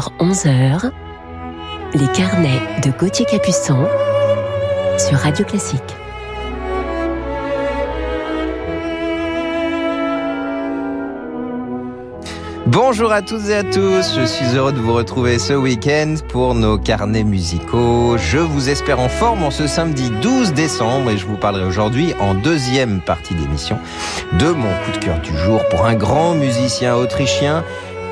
10h-11h, les carnets de Gauthier Capuçon sur Radio Classique. Bonjour à toutes et à tous, je suis heureux de vous retrouver ce week-end pour nos carnets musicaux. Je vous espère en forme en ce samedi 12 décembre et je vous parlerai aujourd'hui en deuxième partie d'émission de mon coup de cœur du jour pour un grand musicien autrichien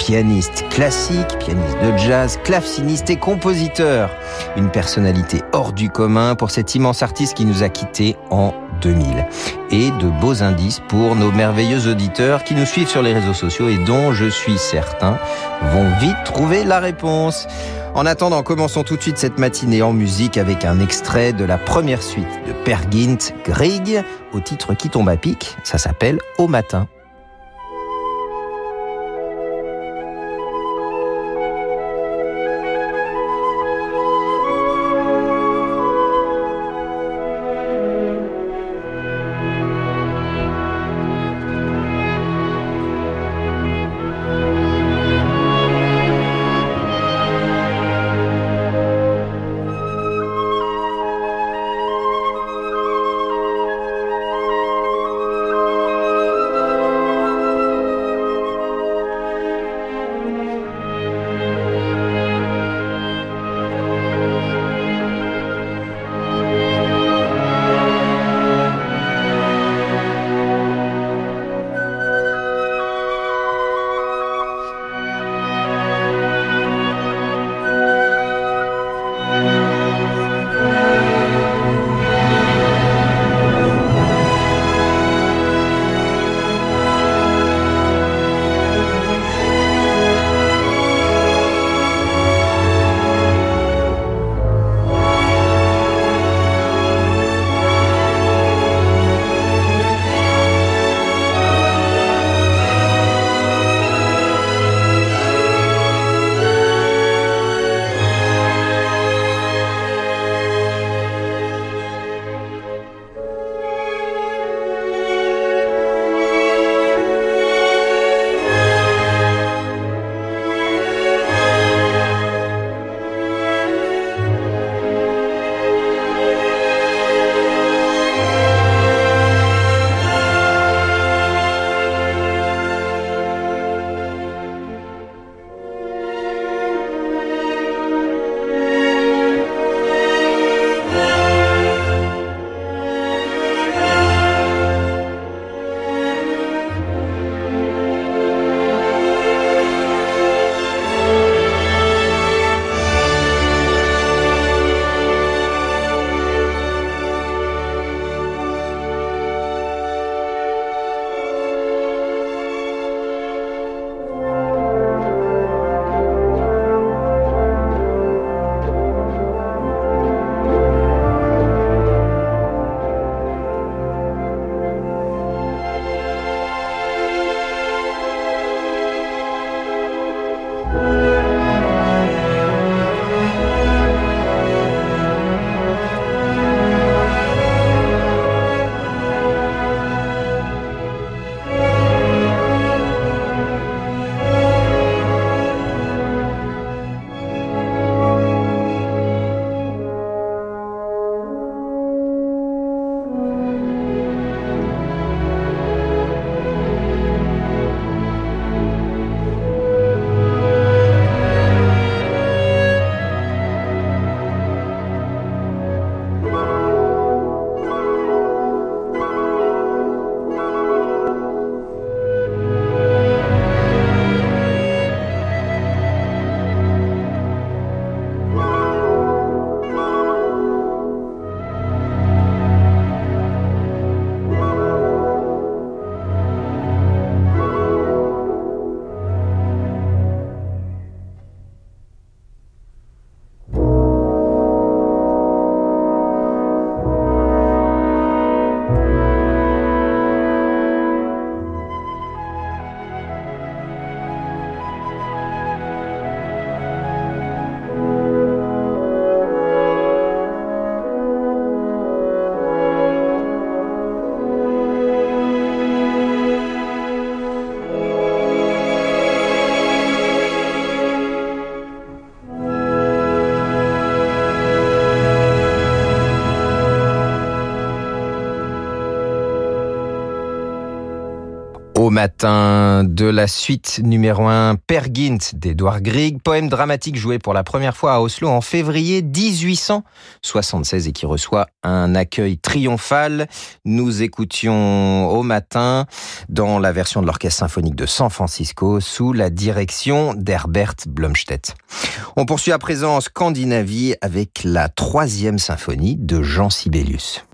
pianiste classique, pianiste de jazz, claveciniste et compositeur. Une personnalité hors du commun pour cet immense artiste qui nous a quittés en 2000. Et de beaux indices pour nos merveilleux auditeurs qui nous suivent sur les réseaux sociaux et dont je suis certain vont vite trouver la réponse. En attendant, commençons tout de suite cette matinée en musique avec un extrait de la première suite de Per Gint, Grieg, au titre qui tombe à pic. Ça s'appelle Au matin. Matin de la suite numéro 1, Per Gint d'Edouard Grieg, poème dramatique joué pour la première fois à Oslo en février 1876 et qui reçoit un accueil triomphal. Nous écoutions au matin dans la version de l'Orchestre symphonique de San Francisco sous la direction d'Herbert Blomstedt. On poursuit à présent en Scandinavie avec la troisième symphonie de Jean Sibelius.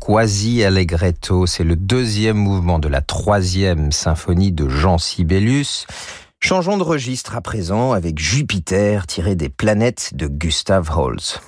Quasi allegretto, c'est le deuxième mouvement de la troisième symphonie de Jean Sibelius. Changeons de registre à présent avec Jupiter tiré des planètes de Gustav Holst.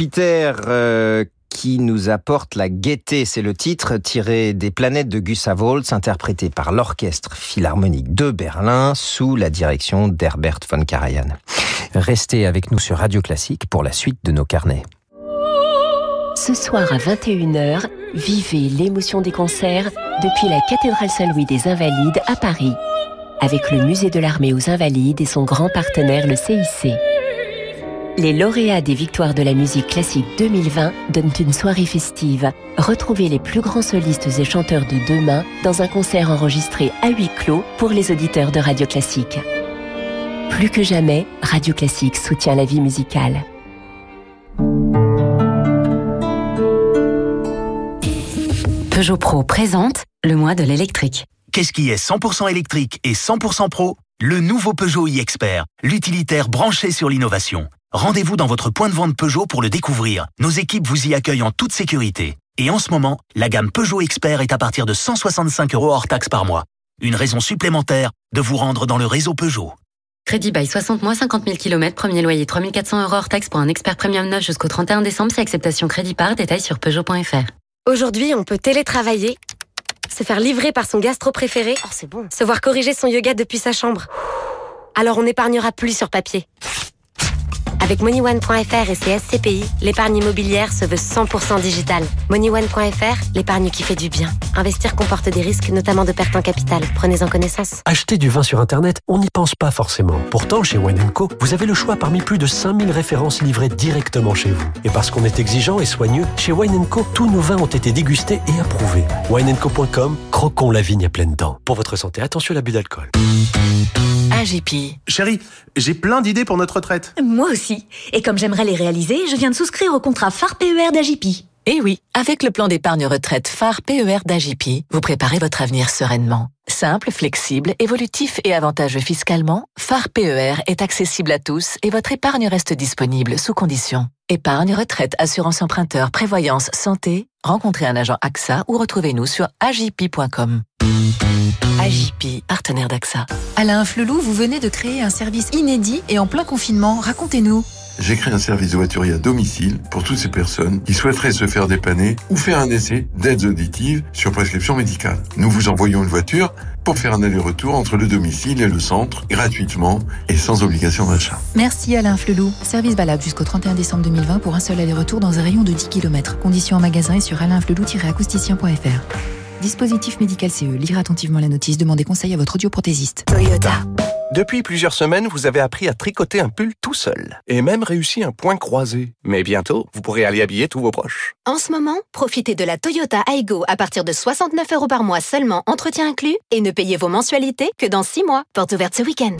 Jupiter euh, qui nous apporte la gaieté, c'est le titre tiré des planètes de Gustav Holst, interprété par l'Orchestre Philharmonique de Berlin sous la direction d'Herbert von Karajan. Restez avec nous sur Radio Classique pour la suite de nos carnets. Ce soir à 21h, Vivez l'émotion des concerts depuis la cathédrale Saint-Louis des Invalides à Paris, avec le musée de l'armée aux Invalides et son grand partenaire le CIC. Les lauréats des Victoires de la musique classique 2020 donnent une soirée festive. Retrouvez les plus grands solistes et chanteurs de demain dans un concert enregistré à huis clos pour les auditeurs de Radio Classique. Plus que jamais, Radio Classique soutient la vie musicale. Peugeot Pro présente le mois de l'électrique. Qu'est-ce qui est 100% électrique et 100% pro? Le nouveau Peugeot e-Expert, l'utilitaire branché sur l'innovation. Rendez-vous dans votre point de vente Peugeot pour le découvrir. Nos équipes vous y accueillent en toute sécurité. Et en ce moment, la gamme Peugeot Expert est à partir de 165 euros hors taxe par mois. Une raison supplémentaire de vous rendre dans le réseau Peugeot. Crédit by 60 mois, 50 000 km, premier loyer 3400 euros hors taxe pour un expert premium neuf jusqu'au 31 décembre, c'est acceptation crédit par, détail sur Peugeot.fr. Aujourd'hui, on peut télétravailler, se faire livrer par son gastro préféré, oh, c'est bon. se voir corriger son yoga depuis sa chambre. Alors on n'épargnera plus sur papier. Avec MoneyOne.fr et ses SCPI, l'épargne immobilière se veut 100% digitale. MoneyOne.fr, l'épargne qui fait du bien. Investir comporte des risques, notamment de perte en capital. Prenez-en connaissance. Acheter du vin sur Internet, on n'y pense pas forcément. Pourtant, chez Wine Co, vous avez le choix parmi plus de 5000 références livrées directement chez vous. Et parce qu'on est exigeant et soigneux, chez Wine Co, tous nos vins ont été dégustés et approuvés. WineCo.com, croquons la vigne à pleines dents. Pour votre santé, attention à l'abus d'alcool. AGP. Chérie, j'ai plein d'idées pour notre retraite. Moi aussi. Et comme j'aimerais les réaliser, je viens de souscrire au contrat phare PER d'AGP. Eh oui, avec le plan d'épargne retraite phare PER d'AGP, vous préparez votre avenir sereinement. Simple, flexible, évolutif et avantageux fiscalement, phare PER est accessible à tous et votre épargne reste disponible sous conditions. Épargne, retraite, assurance emprunteur, prévoyance, santé, rencontrez un agent AXA ou retrouvez-nous sur agip.com. AJP, partenaire d'AXA. Alain Flelou, vous venez de créer un service inédit et en plein confinement. Racontez-nous. J'ai créé un service de voiturier à domicile pour toutes ces personnes qui souhaiteraient se faire dépanner ou faire un essai d'aides auditives sur prescription médicale. Nous vous envoyons une voiture pour faire un aller-retour entre le domicile et le centre gratuitement et sans obligation d'achat. Merci Alain Flelou. Service valable jusqu'au 31 décembre 2020 pour un seul aller-retour dans un rayon de 10 km. Conditions en magasin et sur alainflelou-acousticien.fr. Dispositif médical CE. Lire attentivement la notice. Demandez conseil à votre audioprothésiste. Toyota. Depuis plusieurs semaines, vous avez appris à tricoter un pull tout seul. Et même réussi un point croisé. Mais bientôt, vous pourrez aller habiller tous vos proches. En ce moment, profitez de la Toyota Aygo à partir de 69 euros par mois seulement, entretien inclus, et ne payez vos mensualités que dans 6 mois. Porte ouverte ce week-end.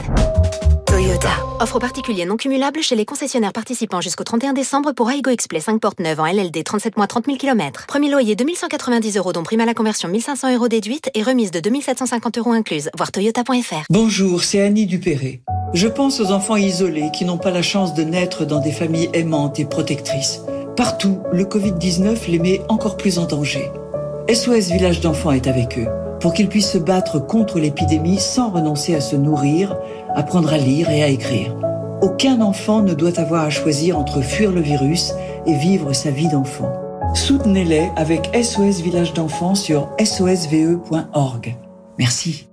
Offre particulier non cumulable chez les concessionnaires participants jusqu'au 31 décembre pour Aygo Express 5 portes neuves en LLD 37 mois 30 000 km. Premier loyer 2190 euros dont prime à la conversion 1500 euros déduite et remise de 2750 euros incluse. Voir toyota.fr. Bonjour, c'est Annie Dupéré. Je pense aux enfants isolés qui n'ont pas la chance de naître dans des familles aimantes et protectrices. Partout, le Covid-19 les met encore plus en danger. SOS Village d'enfants est avec eux pour qu'ils puissent se battre contre l'épidémie sans renoncer à se nourrir, apprendre à lire et à écrire. Aucun enfant ne doit avoir à choisir entre fuir le virus et vivre sa vie d'enfant. Soutenez-les avec SOS Village d'enfants sur sosve.org. Merci.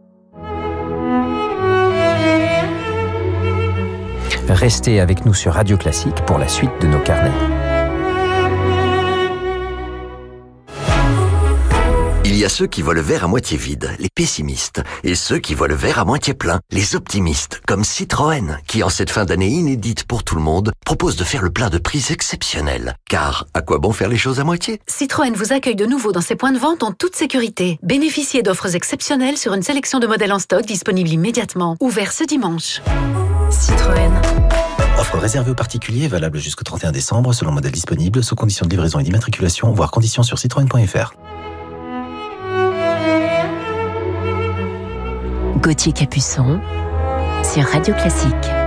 Restez avec nous sur Radio Classique pour la suite de nos carnets. Il y a ceux qui voient le verre à moitié vide, les pessimistes, et ceux qui voient le verre à moitié plein, les optimistes, comme Citroën, qui en cette fin d'année inédite pour tout le monde, propose de faire le plein de prix exceptionnel. Car à quoi bon faire les choses à moitié? Citroën vous accueille de nouveau dans ses points de vente en toute sécurité. Bénéficiez d'offres exceptionnelles sur une sélection de modèles en stock disponibles immédiatement. Ouvert ce dimanche. Citroën. Offre réservée aux particuliers, valable jusqu'au 31 décembre, selon modèle disponible, sous conditions de livraison et d'immatriculation, voire conditions sur citroën.fr. Gauthier Capuçon sur Radio Classique.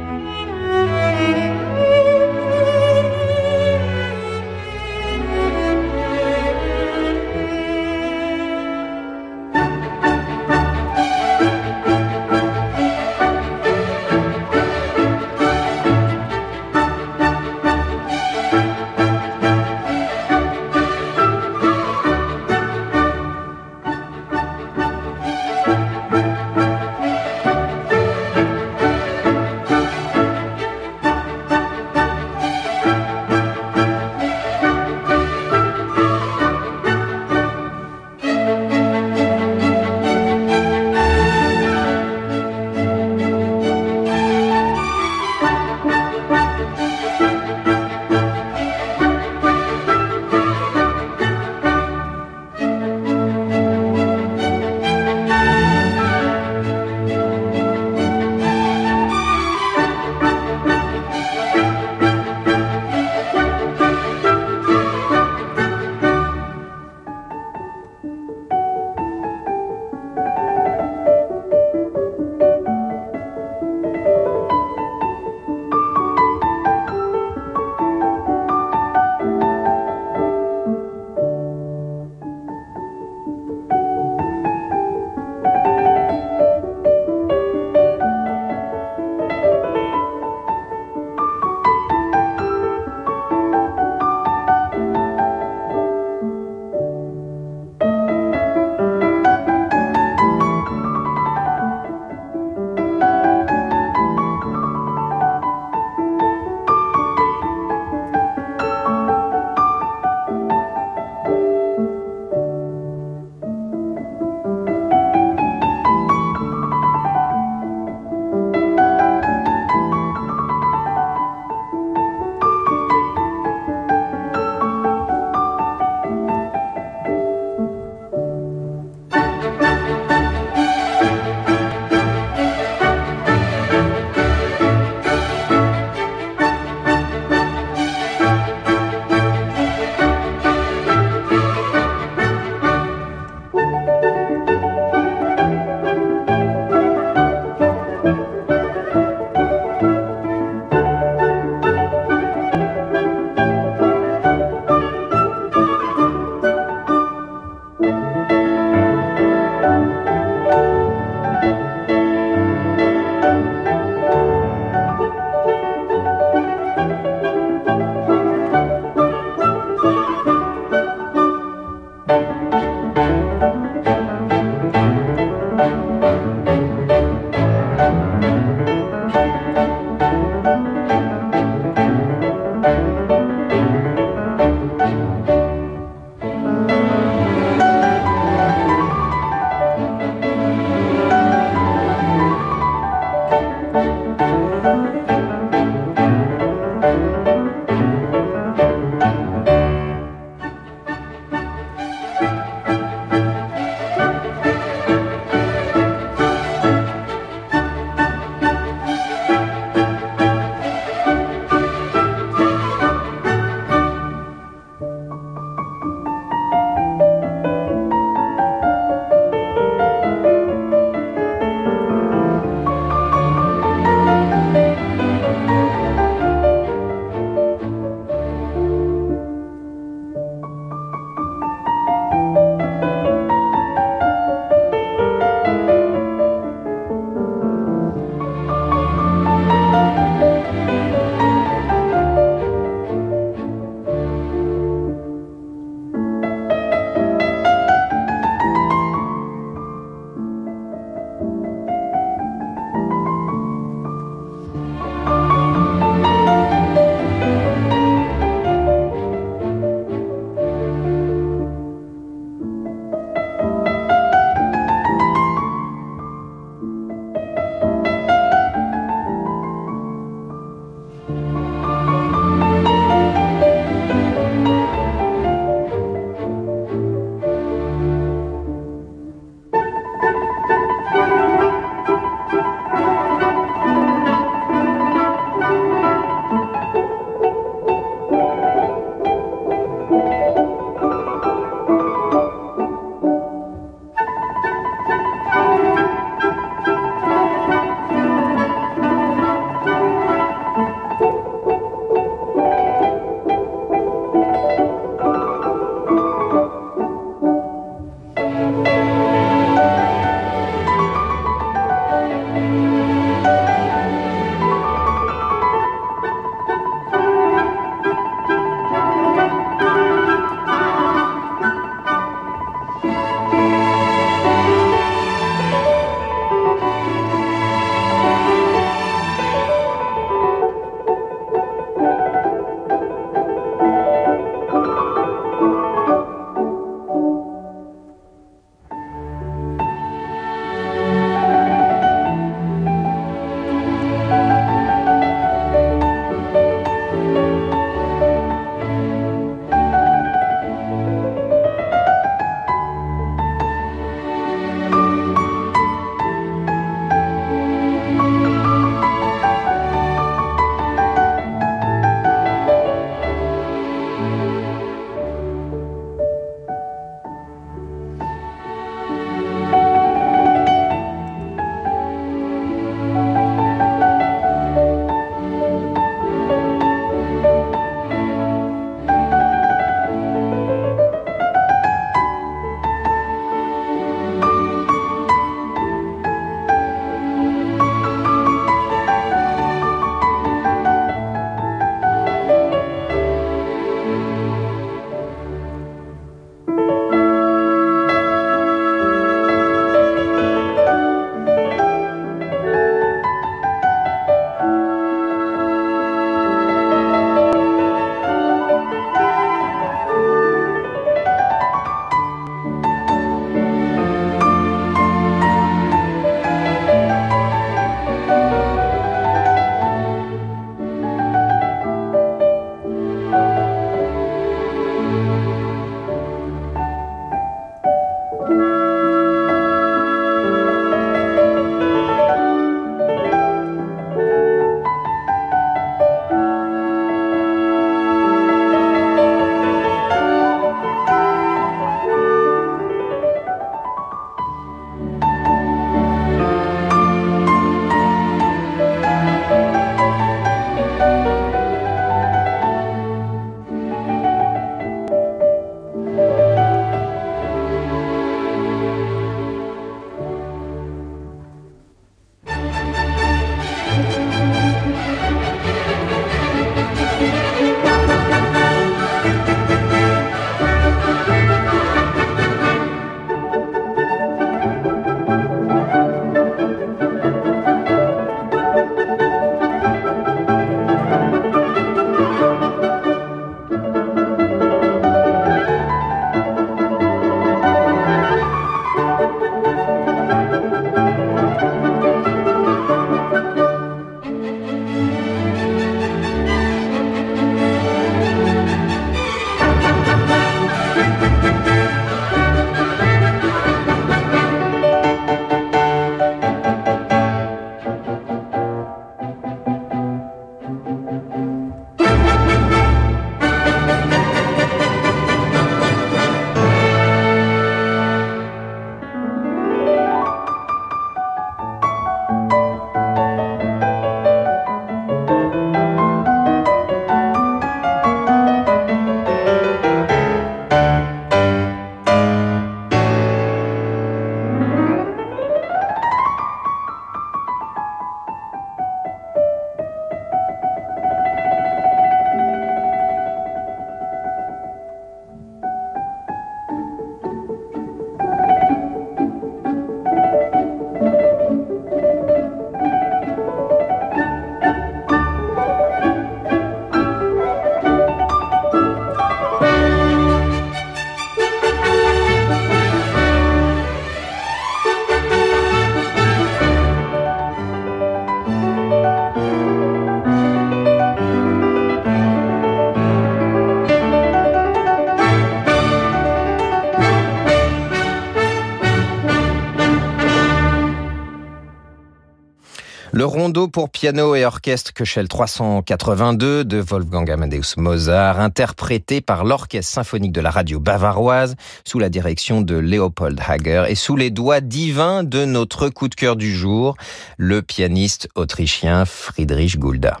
Rondo pour piano et orchestre Köchel 382 de Wolfgang Amadeus Mozart, interprété par l'Orchestre symphonique de la radio bavaroise sous la direction de Leopold Hager et sous les doigts divins de notre coup de cœur du jour, le pianiste autrichien Friedrich Gulda.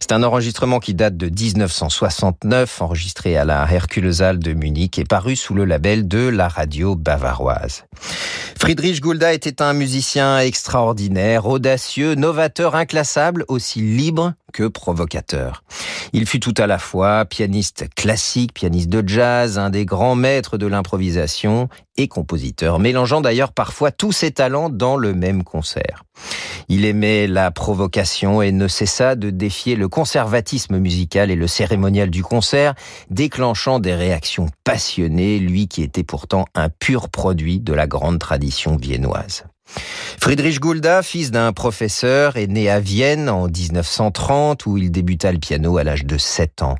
C'est un enregistrement qui date de 1969, enregistré à la Herkuleshalle de Munich et paru sous le label de la radio bavaroise. Friedrich Gulda était un musicien extraordinaire, audacieux, novateur, inclassable, aussi libre que provocateur. Il fut tout à la fois pianiste classique, pianiste de jazz, un des grands maîtres de l'improvisation et compositeur, mélangeant d'ailleurs parfois tous ses talents dans le même concert. Il aimait la provocation et ne cessa de défier le conservatisme musical et le cérémonial du concert, déclenchant des réactions passionnées, lui qui était pourtant un pur produit de la grande tradition viennoise. Friedrich Gulda, fils d'un professeur, est né à Vienne en 1930 où il débuta le piano à l'âge de 7 ans.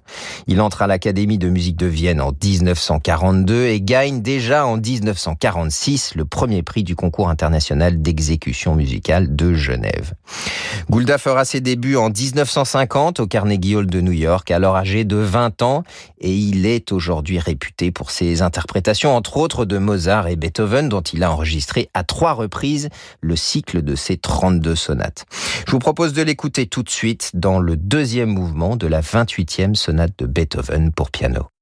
Il entre à l'Académie de musique de Vienne en 1942 et gagne déjà en 1946 le premier prix du concours international d'exécution musicale de Genève. Gulda fera ses débuts en 1950 au Carnegie Hall de New York, alors âgé de 20 ans, et il est aujourd'hui réputé pour ses interprétations, entre autres de Mozart et Beethoven, dont il a enregistré à trois reprises le cycle de ces 32 sonates. Je vous propose de l'écouter tout de suite dans le deuxième mouvement de la 28e sonate de Beethoven pour piano.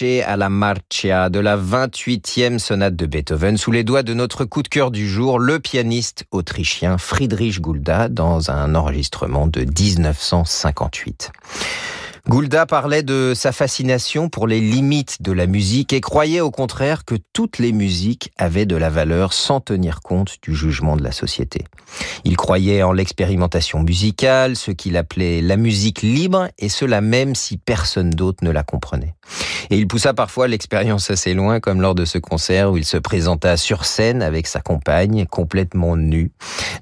Vivace alla Marcia de la 28e sonate de Beethoven sous les doigts de notre coup de cœur du jour, le pianiste autrichien Friedrich Gulda dans un enregistrement de 1958. Goulda parlait de sa fascination pour les limites de la musique et croyait au contraire que toutes les musiques avaient de la valeur sans tenir compte du jugement de la société. Il croyait en l'expérimentation musicale, ce qu'il appelait la musique libre, et cela même si personne d'autre ne la comprenait. Et il poussa parfois l'expérience assez loin, comme lors de ce concert où il se présenta sur scène avec sa compagne, complètement nue,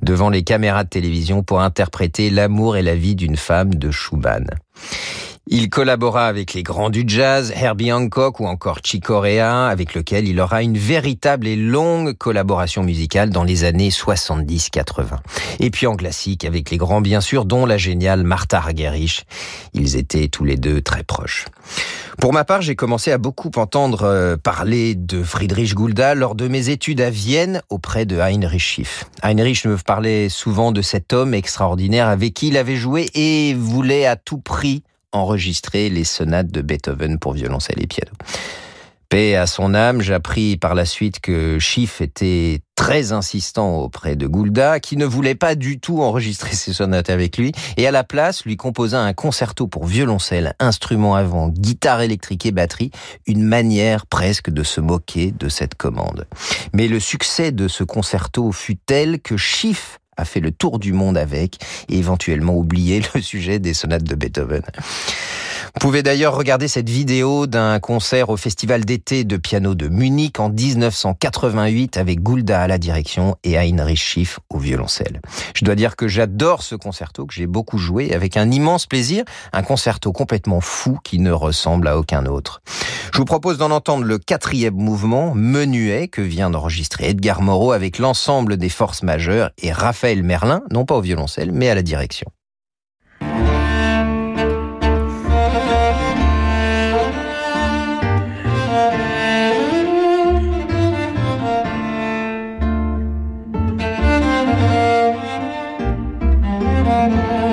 devant les caméras de télévision pour interpréter l'amour et la vie d'une femme de Schumann. Il collabora avec les grands du jazz, Herbie Hancock ou encore Chick Corea, avec lequel il aura une véritable et longue collaboration musicale dans les années 70-80. Et puis en classique, avec les grands bien sûr, dont la géniale Martha Argerich. Ils étaient tous les deux très proches. Pour ma part, j'ai commencé à beaucoup entendre euh, parler de Friedrich Gulda lors de mes études à Vienne auprès de Heinrich Schiff. Heinrich me parlait souvent de cet homme extraordinaire avec qui il avait joué et voulait à tout prix enregistrer les sonates de Beethoven pour violoncelle et piano. Paix à son âme, j'appris par la suite que Schiff était très insistant auprès de Goulda, qui ne voulait pas du tout enregistrer ses sonates avec lui, et à la place lui composa un concerto pour violoncelle, instrument avant, guitare électrique et batterie, une manière presque de se moquer de cette commande. Mais le succès de ce concerto fut tel que Schiff a fait le tour du monde avec et éventuellement oublié le sujet des sonates de Beethoven. Vous pouvez d'ailleurs regarder cette vidéo d'un concert au Festival d'été de piano de Munich en 1988 avec Gulda à la direction et Heinrich Schiff au violoncelle. Je dois dire que j'adore ce concerto que j'ai beaucoup joué avec un immense plaisir, un concerto complètement fou qui ne ressemble à aucun autre. Je vous propose d'en entendre le quatrième mouvement, Menuet, que vient d'enregistrer Edgar Moreau avec l'ensemble des forces majeures et Raphaël Merlin, non pas au violoncelle, mais à la direction. Música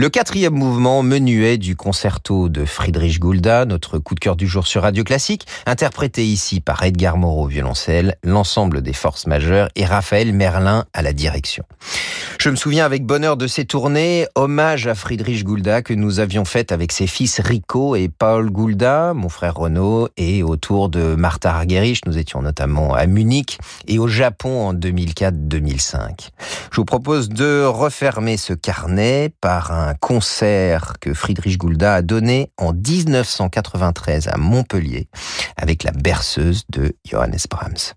Le quatrième mouvement menuet du concerto de Friedrich Gulda, notre coup de cœur du jour sur Radio Classique, interprété ici par Edgar Moreau au violoncelle, l'ensemble des forces majeures et Raphaël Merlin à la direction. Je me souviens avec bonheur de ces tournées, hommage à Friedrich Gulda que nous avions fait avec ses fils Rico et Paul Gulda, mon frère Renaud, et autour de Martha Argerich. Nous étions notamment à Munich et au Japon en 2004-2005. Je vous propose de refermer ce carnet par un concert que Friedrich Gulda a donné en 1993 à Montpellier avec la berceuse de Johannes Brahms.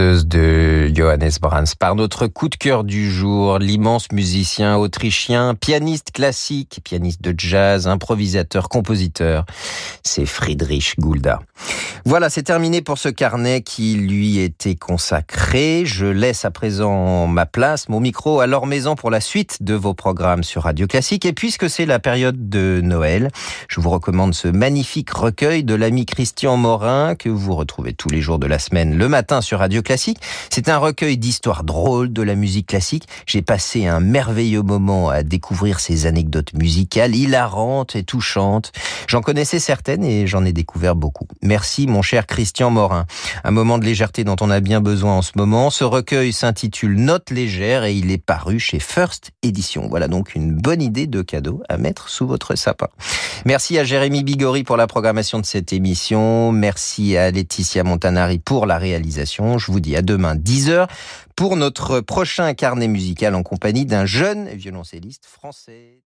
De Johannes Brahms. Par notre coup de cœur du jour, l'immense musicien autrichien, pianiste classique, pianiste de jazz, improvisateur, compositeur, c'est Friedrich Gulda. Voilà, c'est terminé pour ce carnet qui lui était consacré. Je laisse à présent ma place, mon micro à leur maison pour la suite de vos programmes sur Radio Classique. Et puisque c'est la période de Noël, je vous recommande ce magnifique recueil de l'ami Christian Morin que vous retrouvez tous les jours de la semaine le matin sur Radio Classique. C'est un recueil d'histoires drôles de la musique classique. J'ai passé un merveilleux moment à découvrir ces anecdotes musicales hilarantes et touchantes. J'en connaissais certaines et j'en ai découvert beaucoup. Merci mon cher Christian Morin. Un moment de légèreté dont on a bien besoin en ce moment. Ce recueil s'intitule Notes légères et il est paru chez First Edition. Voilà donc une bonne idée de cadeau à mettre sous votre sapin. Merci à Jérémy Bigori pour la programmation de cette émission. Merci à Laetitia Montanari pour la réalisation. Je vous dis à demain 10h pour notre prochain carnet musical en compagnie d'un jeune violoncelliste français.